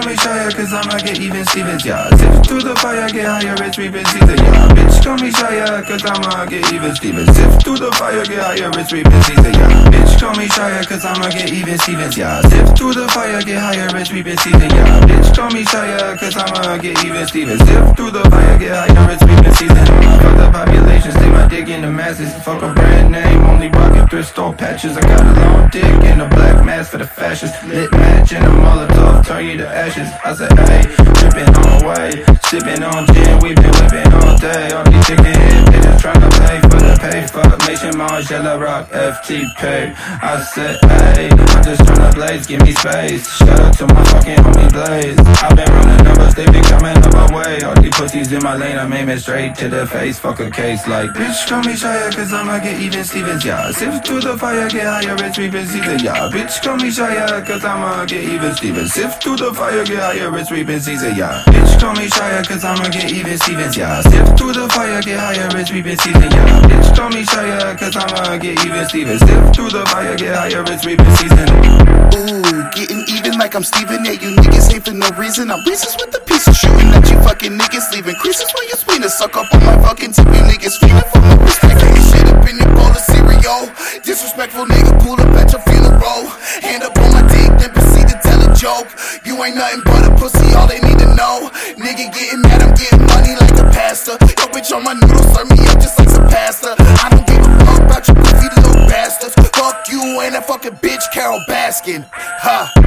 call me Shia cause I'ma get even Stevens, yeah. Zip through the fire, get higher, it's reaping season, yeah. Bitch call me Shia cause I'ma get even Stevens Zip through the fire, get higher, it's reaping season, yeah. Bitch call me Shia cause I'ma get even Stevens, yeah. Zip through the fire, get higher, it's reaping season, yeah. Bitch call me Shia cause I'ma get even Stevens Zip through the fire, get higher, it's reaping season, yeah the. Fuck a brand name, only rockin' thrift store patches. I got a long dick and a black mask for the fascists. Lit match and a Molotov, turn you to ashes. I said, hey, trippin' on the way, sippin' on gin, we been whippin' all day. All these chicken head bitches tryna pay for the pay. Fuck Maison Margiela Rock, FTP. I said, hey, I'm just tryna blaze, give me space. Shout out to my fucking homie Blaize. I've been running numbers, they been coming up my way. All these pussies in my lane, I'm aiming straight to the face. Fuck a case like, bitch, call me Shia, cause I'ma get even Stevens, yeah. Sift through the fire, get higher, rich, reaping Caesar, yeah. Bitch, call me Shia, cause I'ma get even Stevens. Sift through the fire, get higher, rich, reaping Caesar, yeah. Bitch, call me Shia, cause I'ma get even Stevens, yeah. Sift through the fire, get higher, rich, reaping Caesar, yeah. Bitch, call me Shia, cause I'ma get even Stevens. Sift through the fire, get higher, rich, reaping Caesar. Ooh, getting even like I'm Steven A. You niggas hate for no reason. I'm reasons with the fucking niggas. Leaving creases where you spleen to suck up on my fucking tip. Niggas feeling for my respect. Taking shit up in your bowl of cereal. Disrespectful nigga, pull up at your funeral. Hand up on my dick, then proceed to tell a joke. You ain't nothing but a pussy, all they need to know. Nigga getting mad, I'm getting money like a pastor. Yo, bitch on my noodles, serve me up just like some pasta. I don't give a fuck about you goofy little bastards. Fuck you and that fucking bitch Carole Baskin. Ha.